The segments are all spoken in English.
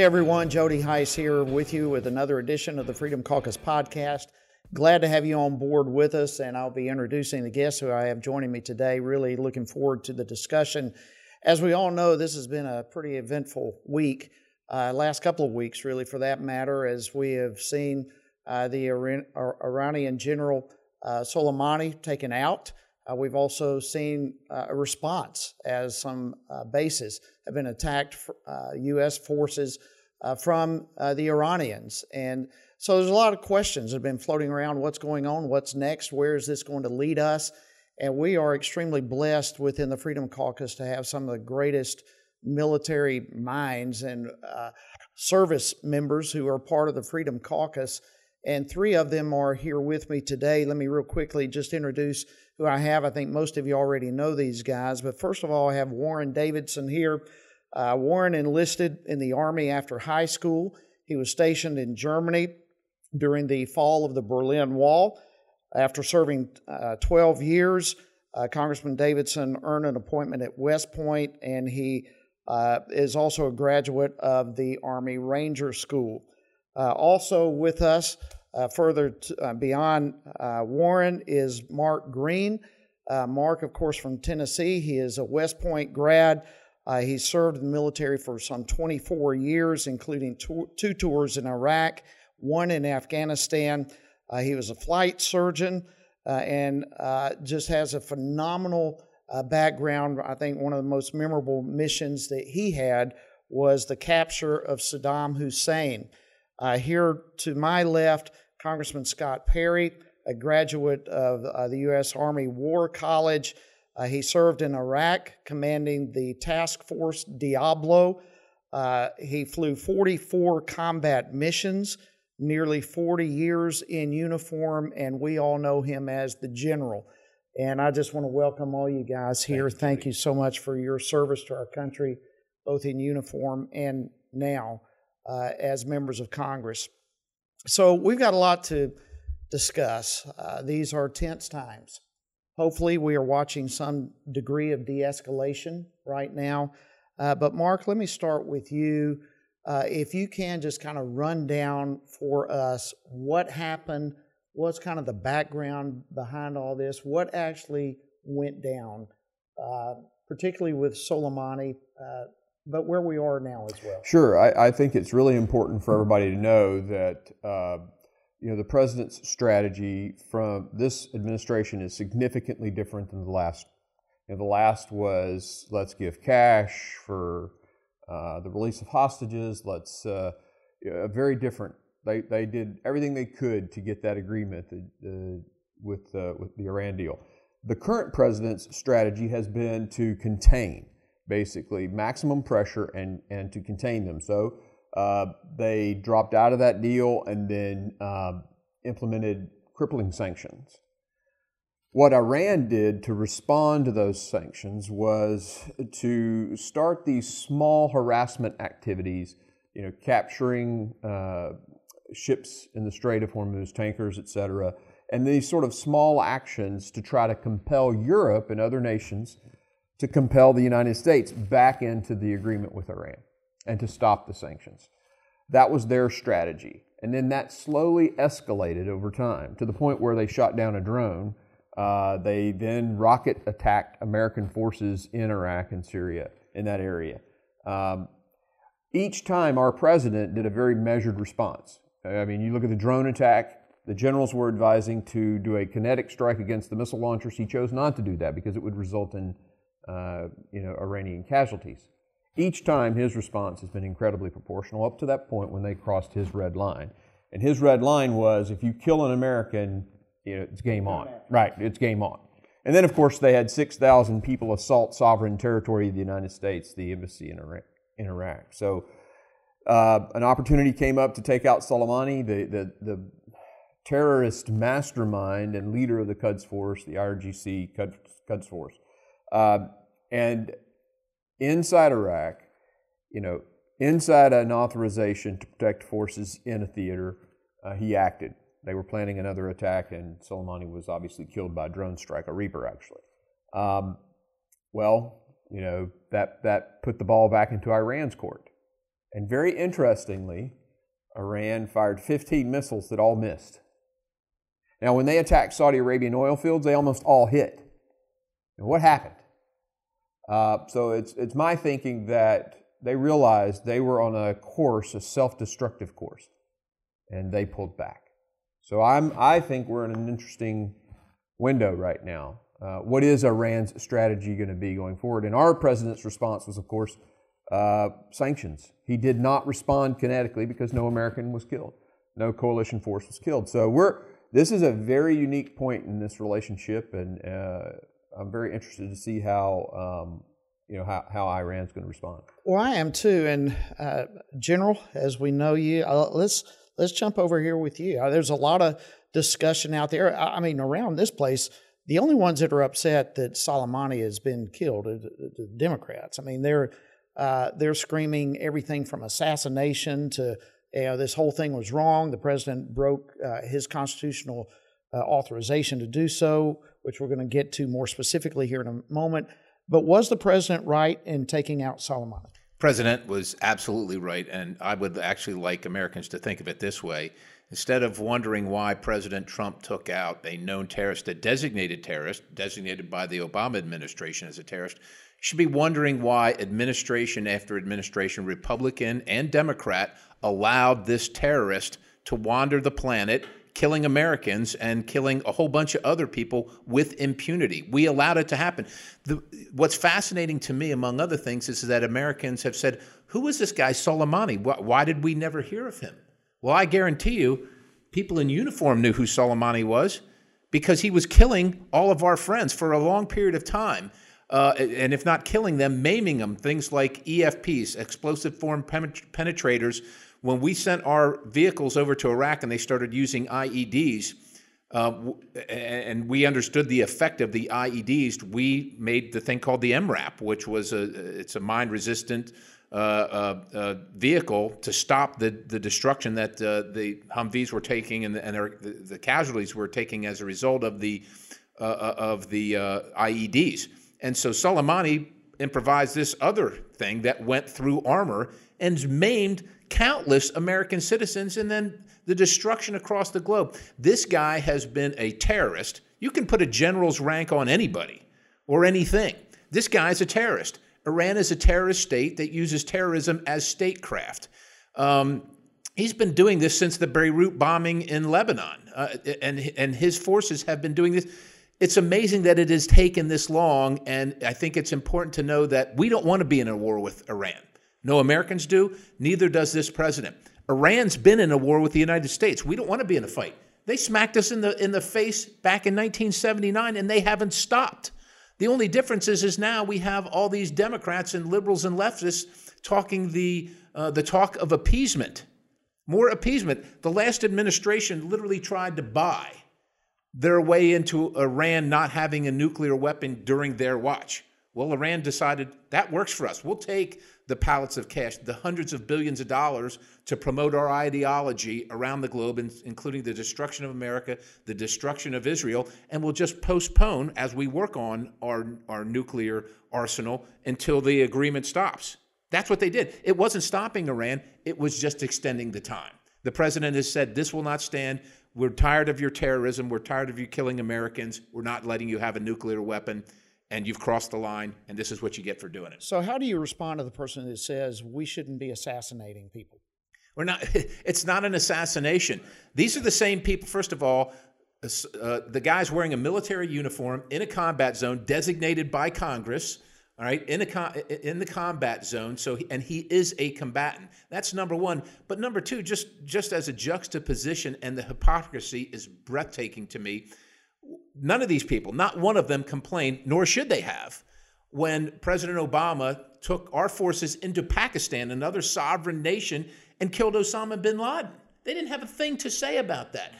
Hey everyone, Jody Hice here with you with another edition of the Freedom Caucus podcast. Glad to have you on board with us, and I'll be introducing the guests who I have joining me today. Really looking forward to the discussion. As we all know, this has been a pretty eventful week, uh, last couple of weeks, really, for that matter, as we have seen uh, the Iran- Iranian general uh, Soleimani taken out. Uh, we've also seen uh, a response as some uh, bases have been attacked, U.S. forces from the Iranians. And so there's a lot of questions that have been floating around what's going on, what's next, where is this going to lead us? And we are extremely blessed within the Freedom Caucus to have some of the greatest military minds and uh, service members who are part of the Freedom Caucus. And three of them are here with me today. Let me real quickly just introduce who I have. I think most of you already know these guys. But first of all, I have Warren Davidson here. Uh, Warren enlisted in the Army after high school. He was stationed in Germany during the fall of the Berlin Wall. After serving uh, 12 years, uh, Congressman Davidson earned an appointment at West Point, and he uh, is also a graduate of the Army Ranger School. Uh, also with us uh, further to, uh, beyond uh, Warren is Mark Green. Uh, Mark, of course, from Tennessee. He is a West Point grad. Uh, he served in the military for some 24 years, including two, two tours in Iraq, one in Afghanistan. he was a flight surgeon and just has a phenomenal background. I think one of the most memorable missions that he had was the capture of Saddam Hussein. Uh, here to my left, Congressman Scott Perry, a graduate of uh, the U.S. Army War College. Uh, he served in Iraq, commanding the Task Force Diablo. Uh, he flew 44 combat missions, nearly 40 years in uniform, and we all know him as the General. And I just want to welcome all you guys here. Thank, Thank you so much for your service to our country, both in uniform and now uh, as members of Congress. So we've got a lot to discuss. Uh, these are tense times. Hopefully, we are watching some degree of de escalation right now. Uh, but, Mark, let me start with you. Uh, if you can just kind of run down for us what happened, what's kind of the background behind all this, what actually went down, uh, particularly with Soleimani, uh, but where we are now as well. Sure, I, I think it's really important for everybody to know that uh, you know the president's strategy from this administration is significantly different than the last. You know, the last was let's give cash for uh, the release of hostages. Let's uh, very different. They they did everything they could to get that agreement with uh, with the Iran deal. The current president's strategy has been to contain basically maximum pressure and, and to contain them. So uh, they dropped out of that deal and then uh, implemented crippling sanctions. What Iran did to respond to those sanctions was to start these small harassment activities, you know, capturing uh, ships in the Strait of Hormuz, tankers, etc., and these sort of small actions to try to compel Europe and other nations to compel the United States back into the agreement with Iran and to stop the sanctions. That was their strategy. And then that slowly escalated over time to the point where they shot down a drone. Uh, they then rocket attacked American forces in Iraq and Syria in that area. Um, each time our president did a very measured response. I mean, you look at the drone attack, the generals were advising to do a kinetic strike against the missile launchers. He chose not to do that because it would result in uh, you know, Iranian casualties. Each time his response has been incredibly proportional up to that point when they crossed his red line. And his red line was if you kill an American, you know, it's game on. Right, it's game on. And then, of course, they had 6,000 people assault sovereign territory of the United States, the embassy in Iraq. In Iraq. So uh, an opportunity came up to take out Soleimani, the, the, the terrorist mastermind and leader of the Quds Force, the IRGC Quds Force. Uh, and inside Iraq, you know, inside an authorization to protect forces in a theater, uh, he acted. They were planning another attack, and Soleimani was obviously killed by a drone strike, a Reaper actually. Um, well, you know, that, that put the ball back into Iran's court. And very interestingly, Iran fired 15 missiles that all missed. Now, when they attacked Saudi Arabian oil fields, they almost all hit. And what happened? Uh, so it's, it's my thinking that they realized they were on a course, a self destructive course, and they pulled back. So I'm, I think we're in an interesting window right now. Uh, what is Iran's strategy going to be going forward? And our president's response was, of course, uh, sanctions. He did not respond kinetically because no American was killed, no coalition force was killed. So we're this is a very unique point in this relationship, and uh, I'm very interested to see how um, you know how, how Iran's going to respond. Well, I am too, and uh, General, as we know you, uh, let's let's jump over here with you. Uh, there's a lot of discussion out there. I, I mean, around this place the only ones that are upset that Soleimani has been killed are the, the Democrats. I mean, they're uh, they're screaming everything from assassination to you know, this whole thing was wrong. The president broke uh, his constitutional uh, authorization to do so, which we're going to get to more specifically here in a moment. But was the president right in taking out Soleimani? President was absolutely right, and I would actually like Americans to think of it this way: Instead of wondering why President Trump took out a known terrorist, a designated terrorist, designated by the Obama administration as a terrorist, should be wondering why administration after administration, Republican and Democrat, allowed this terrorist to wander the planet, killing Americans and killing a whole bunch of other people with impunity. We allowed it to happen. The, what's fascinating to me, among other things, is that Americans have said, Who was this guy, Soleimani? Why, why did we never hear of him? Well, I guarantee you, people in uniform knew who Soleimani was because he was killing all of our friends for a long period of time. Uh, and if not killing them, maiming them. Things like EFPs, explosive form penetrators. When we sent our vehicles over to Iraq and they started using IEDs, uh, and we understood the effect of the IEDs, we made the thing called the MRAP, which was a it's a mine resistant uh, uh, uh, vehicle to stop the, the destruction that the Humvees were taking and, the, and the, the, casualties were taking as a result of the of the IEDs. And so Soleimani improvised this other thing that went through armor and maimed countless American citizens and then the destruction across the globe. This guy has been a terrorist. You can put a general's rank on anybody or anything. This guy is a terrorist. Iran is a terrorist state that uses terrorism as statecraft. Um, he's been doing this since the Beirut bombing in Lebanon, uh, and and his forces have been doing this. It's amazing that it has taken this long, and I think it's important to know that we don't want to be in a war with Iran. No Americans do. Neither does this president. Iran's been in a war with the United States. We don't want to be in a fight. They smacked us in the in the face back in 1979, and they haven't stopped. The only difference is, is now we have all these Democrats and liberals and leftists talking the, uh, the talk of appeasement. More appeasement. The last administration literally tried to buy their way into Iran not having a nuclear weapon during their watch. Well, Iran decided that works for us. We'll take the pallets of cash, the hundreds of billions of dollars to promote our ideology around the globe, including the destruction of America, the destruction of Israel, and we'll just postpone as we work on our, our nuclear arsenal until the agreement stops. That's what they did. It wasn't stopping Iran, it was just extending the time. The president has said, This will not stand. We're tired of your terrorism. We're tired of you killing Americans. We're not letting you have a nuclear weapon and you've crossed the line, and this is what you get for doing it. So, how do you respond to the person that says we shouldn't be assassinating people? We're not. It's not an assassination. These are the same people. First of all, uh, the guy's wearing a military uniform in a combat zone designated by Congress. All right, in a in the combat zone. So, he, and he is a combatant. That's number one. But number two, just just as a juxtaposition, and the hypocrisy is breathtaking to me none of these people, not one of them complained, nor should they have, when President Obama took our forces into Pakistan, another sovereign nation, and killed Osama bin Laden. They didn't have a thing to say about that.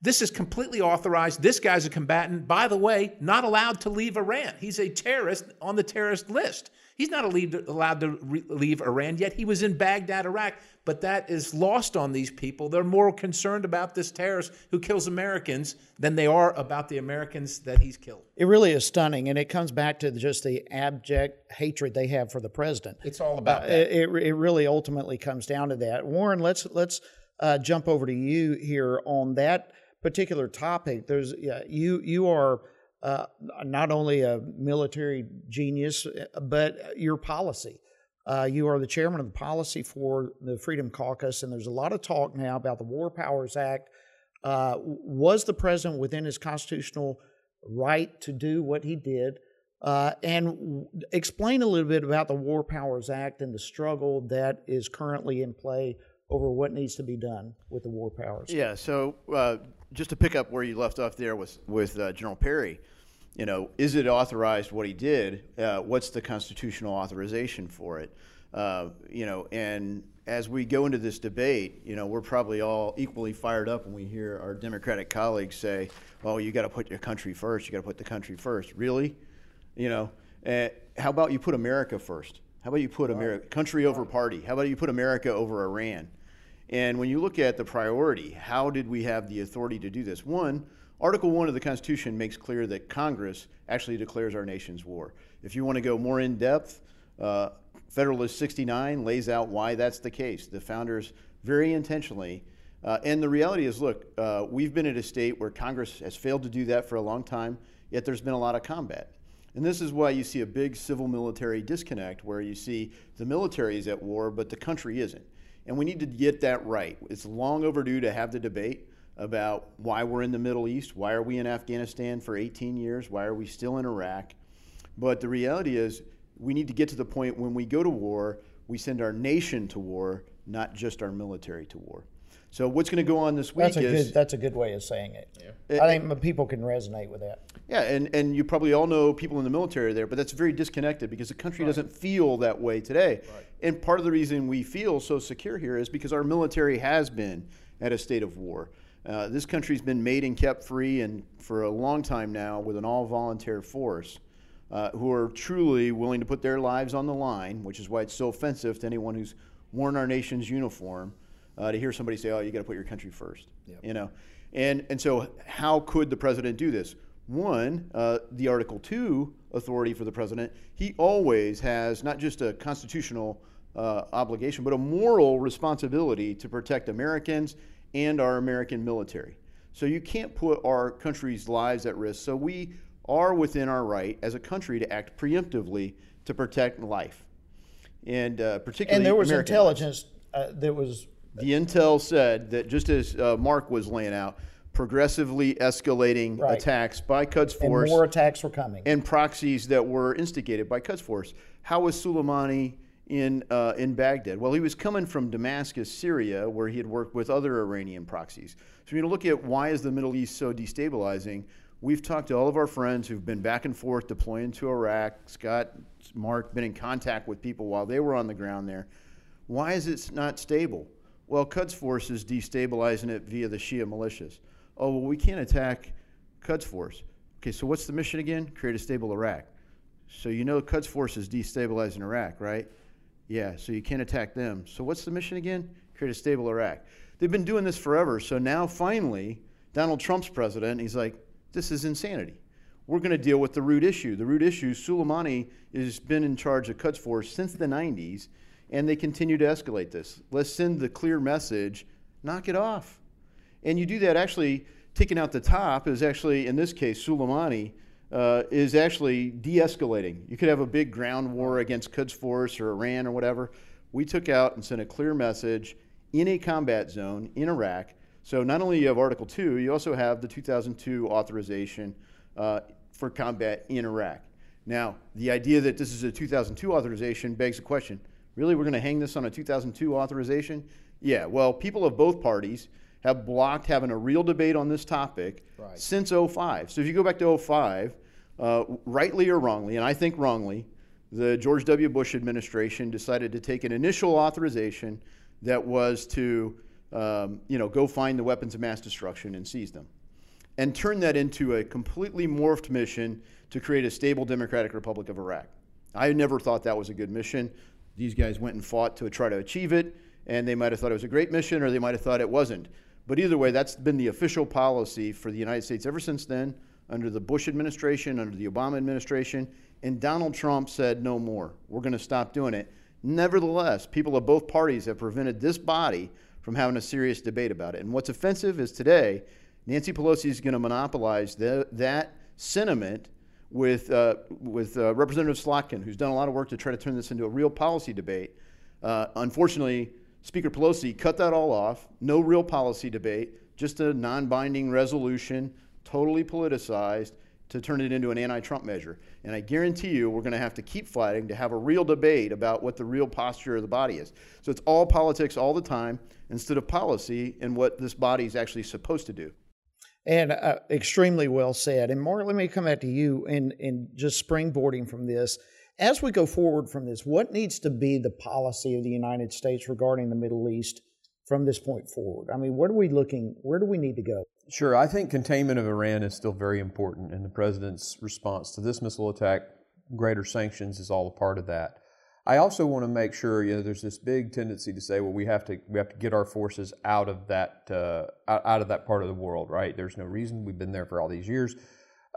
This is completely authorized. This guy's a combatant. By the way, not allowed to leave Iran. He's a terrorist on the terrorist list. He's not allowed to leave Iran yet. He was in Baghdad, Iraq. But that is lost on these people. They're more concerned about this terrorist who kills Americans than they are about the Americans that he's killed. It really is stunning, and it comes back to just the abject hatred they have for the president. It's all about uh, that. It, it really ultimately comes down to that. Warren, let's let's uh, jump over to you here on that particular topic. There's uh, you you are uh, not only a military genius, but your policy. Uh, you are the chairman of the policy for the Freedom Caucus, and there's a lot of talk now about the War Powers Act. Uh, was the president within his constitutional right to do what he did? Uh, and w- explain a little bit about the War Powers Act and the struggle that is currently in play over what needs to be done with the war powers. Yeah. So uh, just to pick up where you left off there with with uh, General Perry, you know, is it authorized what he did? Uh, what's the constitutional authorization for it? Uh, you know, and as we go into this debate, you know, we're probably all equally fired up when we hear our Democratic colleagues say, "Oh, you got to put your country first. You got to put the country first. Really? You know, uh, how about you put America first? How about you put America country over party? How about you put America over Iran? And when you look at the priority, how did we have the authority to do this? One, Article 1 of the Constitution makes clear that Congress actually declares our nation's war. If you want to go more in depth, uh, Federalist 69 lays out why that's the case. The founders very intentionally, uh, and the reality is look, uh, we've been at a state where Congress has failed to do that for a long time, yet there's been a lot of combat. And this is why you see a big civil military disconnect where you see the military is at war, but the country isn't. And we need to get that right. It's long overdue to have the debate about why we're in the Middle East, why are we in Afghanistan for 18 years, why are we still in Iraq. But the reality is, we need to get to the point when we go to war, we send our nation to war, not just our military to war. So what's going to go on this week that's a is good, that's a good way of saying it. Yeah. I think people can resonate with that. Yeah, and, and you probably all know people in the military there, but that's very disconnected because the country right. doesn't feel that way today. Right. And part of the reason we feel so secure here is because our military has been at a state of war. Uh, this country's been made and kept free and for a long time now with an all volunteer force uh, who are truly willing to put their lives on the line, which is why it's so offensive to anyone who's worn our nation's uniform uh, to hear somebody say, "Oh, you got to put your country first. Yep. You know, and and so how could the president do this? One, uh, the Article Two authority for the president. He always has not just a constitutional uh, obligation, but a moral responsibility to protect Americans and our American military. So you can't put our country's lives at risk. So we are within our right as a country to act preemptively to protect life, and uh, particularly. And there was American intelligence uh, that was the intel said that just as uh, Mark was laying out, progressively escalating Right. attacks by Quds Force. and more attacks were coming. and proxies that were instigated by Quds Force. How was Soleimani in uh, in Baghdad? Well, he was coming from Damascus, Syria, where he had worked with other Iranian proxies. So when you look at why is the Middle East so destabilizing, we've talked to all of our friends who've been back and forth deploying to Iraq. Scott, Mark, been in contact with people while they were on the ground there. Why is it not stable? Well, Quds Force is destabilizing it via the Shia militias. Oh, well, we can't attack Quds Force. Okay, so what's the mission again? Create a stable Iraq. So you know Quds Force is destabilizing Iraq, right? Yeah, so you can't attack them. So what's the mission again? Create a stable Iraq. They've been doing this forever. So now finally, Donald Trump's president, he's like, this is insanity. We're going to deal with the root issue. The root issue, Soleimani has been in charge of Quds Force since the 90s and they continue to escalate this. Let's send the clear message knock it off. And you do that actually, taking out the top is actually, in this case, Soleimani. Uh, is actually de escalating. You could have a big ground war against Quds Force or Iran or whatever. We took out and sent a clear message in a combat zone in Iraq. So not only you have Article 2, you also have the 2002 authorization uh, for combat in Iraq. Now, the idea that this is a 2002 authorization begs the question Really, we're going to hang this on a 2002 authorization? Yeah, well, people of both parties have blocked having a real debate on this topic Right. since 05. So if you go back to 05, uh, rightly or wrongly, and I think wrongly, the George W. Bush administration decided to take an initial authorization that was to, um, you know, go find the weapons of mass destruction and seize them, and turn that into a completely morphed mission to create a stable democratic republic of Iraq. I never thought that was a good mission. These guys went and fought to try to achieve it, and they might have thought it was a great mission, or they might have thought it wasn't. But either way, that's been the official policy for the United States ever since then, under the Bush administration, under the Obama administration, and Donald Trump said no more. We're going to stop doing it. Nevertheless, people of both parties have prevented this body from having a serious debate about it. And what's offensive is today, Nancy Pelosi is going to monopolize the, that sentiment with, uh, with uh, Representative Slotkin, who's done a lot of work to try to turn this into a real policy debate. Uh, unfortunately, Speaker Pelosi cut that all off. No real policy debate, just a non binding resolution, totally politicized to turn it into an anti Trump measure. And I guarantee you, we're going to have to keep fighting to have a real debate about what the real posture of the body is. So it's all politics all the time instead of policy and what this body is actually supposed to do. And uh, extremely well said. And Mark, let me come back to you and, and just springboarding from this. As we go forward from this, what needs to be the policy of the United States regarding the Middle East from this point forward? I mean, where are we looking? Where do we need to go? Sure. I think containment of Iran is still very important, and the president's response to this missile attack, greater sanctions, is all a part of that. I also want to make sure, you know, there's this big tendency to say, well, we have to we have to get our forces out of that uh, out, of that part of the world, right? There's no reason. We've been there for all these years.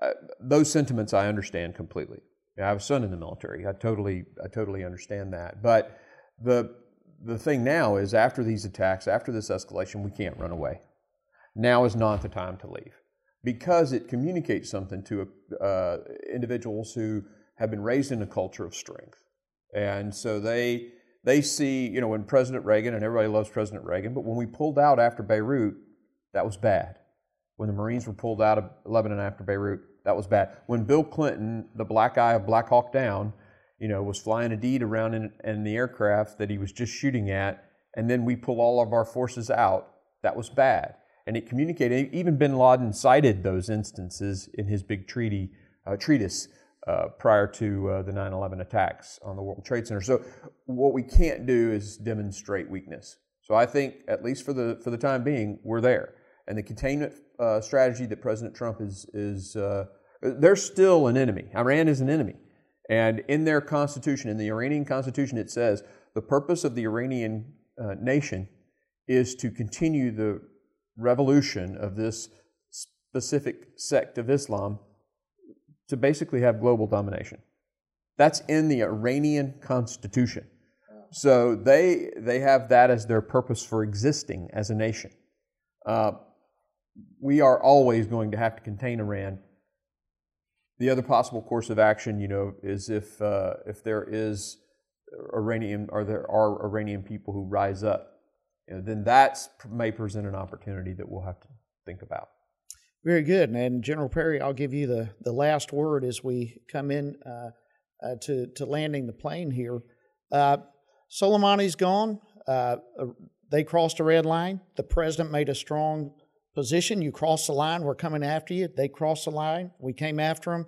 Uh, those sentiments I understand completely. I have a son in the military. I totally I totally understand that. But the the thing now is after these attacks, after this escalation, we can't run away now is not the time to leave because it communicates something to uh, individuals who have been raised in a culture of strength. And so they, they see, you know, when President Reagan, and everybody loves President Reagan, but when we pulled out after Beirut, that was bad. When the Marines were pulled out of Lebanon after Beirut, that was bad. When Bill Clinton, the black eye of Black Hawk Down, you know, was flying Aidid around in, in the aircraft that he was just shooting at, and then we pull all of our forces out, that was bad and it communicated. Even Bin Laden cited those instances in his big treaty uh, treatise uh, prior to uh, the 9/11 attacks on the World Trade Center. So what we can't do is demonstrate weakness. So I think, at least for the for the time being, we're there. And the containment uh, strategy that President Trump is is uh, they're still an enemy. Iran is an enemy, and in their constitution, in the Iranian constitution, it says the purpose of the Iranian uh, nation is to continue the revolution of this specific sect of Islam to basically have global domination. That's in the Iranian constitution. So they, they have that as their purpose for existing as a nation. Uh, we are always going to have to contain Iran. The other possible course of action, you know, is if, uh, if there is Iranian or there are Iranian people who rise up you know, then that may present an opportunity that we'll have to think about. Very good. And General Perry, I'll give you the, the last word as we come in uh, uh, to, to landing the plane here. Uh, Soleimani's gone. Uh, uh, they crossed a red line. The president made a strong position. You crossed the line, we're coming after you. They crossed the line, we came after them.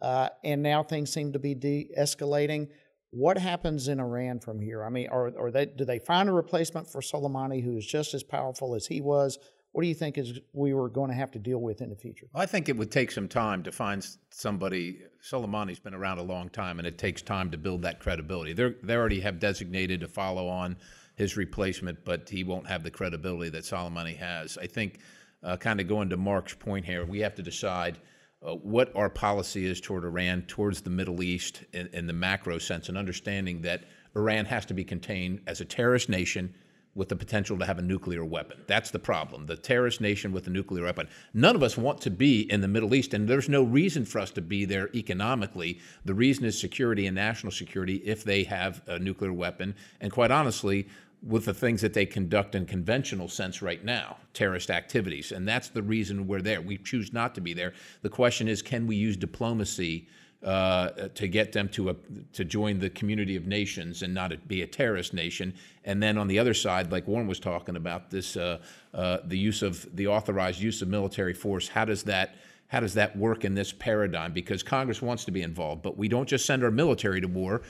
Uh, and now things seem to be de escalating. What happens in Iran from here? I mean, are, are they, do they find a replacement for Soleimani who is just as powerful as he was? What do you think is we were going to have to deal with in the future? I think it would take some time to find somebody. Soleimani's been around a long time, and it takes time to build that credibility. They're, they already have designated to follow on his replacement, but he won't have the credibility that Soleimani has. I think, uh, kind of going to Mark's point here, we have to decide – uh, what our policy is toward Iran, towards the Middle East in, in, the macro sense, and understanding that Iran has to be contained as a terrorist nation with the potential to have a nuclear weapon. That's the problem. The terrorist nation with a nuclear weapon. None of us want to be in the Middle East, and there's no reason for us to be there economically. The reason is security and national security if they have a nuclear weapon. And quite honestly, with the things that they conduct in conventional sense right now, terrorist activities. And that's the reason we're there. We choose not to be there. The question is, can we use diplomacy uh, to get them to a, to join the community of nations and not be a terrorist nation? And then on the other side, like Warren was talking about, this uh, uh, the use of the authorized use of military force. How does that how does that work in this paradigm? Because Congress wants to be involved, but we don't just send our military to war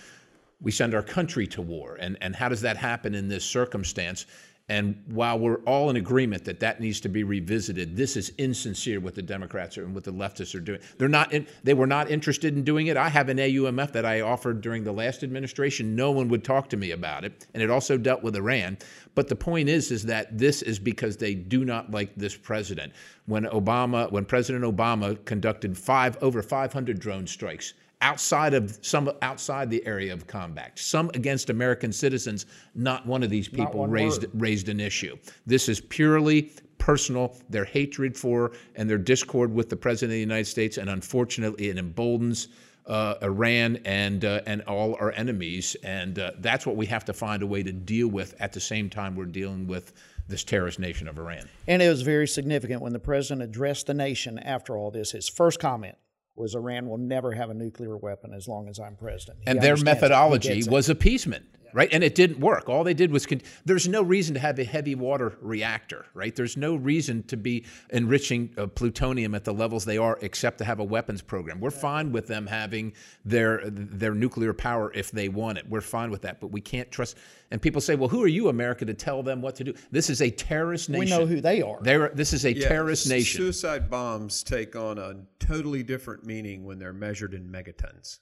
we send our country to war. And, and how does that happen in this circumstance? And while we're all in agreement that that needs to be revisited, this is insincere what the Democrats are and what the leftists are doing. They're not. In, they were not interested in doing it. I have an AUMF that I offered during the last administration. No one would talk to me about it, and it also dealt with Iran. But the point is, is that this is because they do not like this president. When Obama, when President Obama conducted five over 500 drone strikes outside of some outside the area of combat, some against American citizens. Not one of these people raised word. raised an issue. This is purely personal. Their hatred for and their discord with the president of the United States, and unfortunately, it emboldens. Uh, Iran and uh, and all our enemies, and uh, that's what we have to find a way to deal with. At the same time, we're dealing with this terrorist nation of Iran. And it was very significant when the president addressed the nation after all this. His first comment was Iran will never have a nuclear weapon as long as I'm president. He and their methodology was appeasement right? And it didn't work. All they did was con- there's no reason to have a heavy water reactor, right? There's no reason to be enriching uh, plutonium at the levels they are, except to have a weapons program. We're fine with them having their their nuclear power if they want it. We're fine with that, but we can't trust. And people say, "Well, who are you, America, to tell them what to do?" This is a terrorist nation. We know who they are. They're, this is a yeah, terrorist nation. Suicide bombs take on a totally different meaning when they're measured in megatons.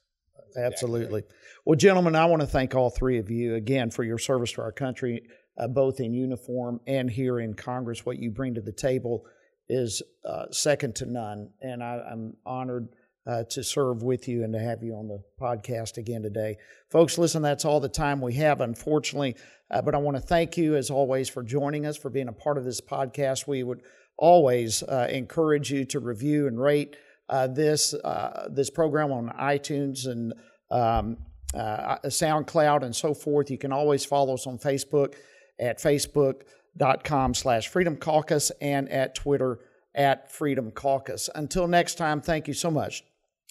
Absolutely. Well, gentlemen, I want to thank all three of you again for your service to our country, uh, both in uniform and here in Congress. What you bring to the table is uh, second to none, and I, am honored uh, to serve with you and to have you on the podcast again today. Folks, listen, that's all the time we have, unfortunately, uh, but I want to thank you, as always, for joining us, for being a part of this podcast. We would always uh, encourage you to review and rate this uh, this program on iTunes and um, uh, SoundCloud and so forth. You can always follow us on Facebook at facebook.com slash Freedom Caucus and at Twitter at Freedom Caucus. Until next time, thank you so much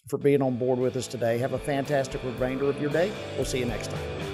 for being on board with us today. Have a fantastic remainder of your day. We'll see you next time.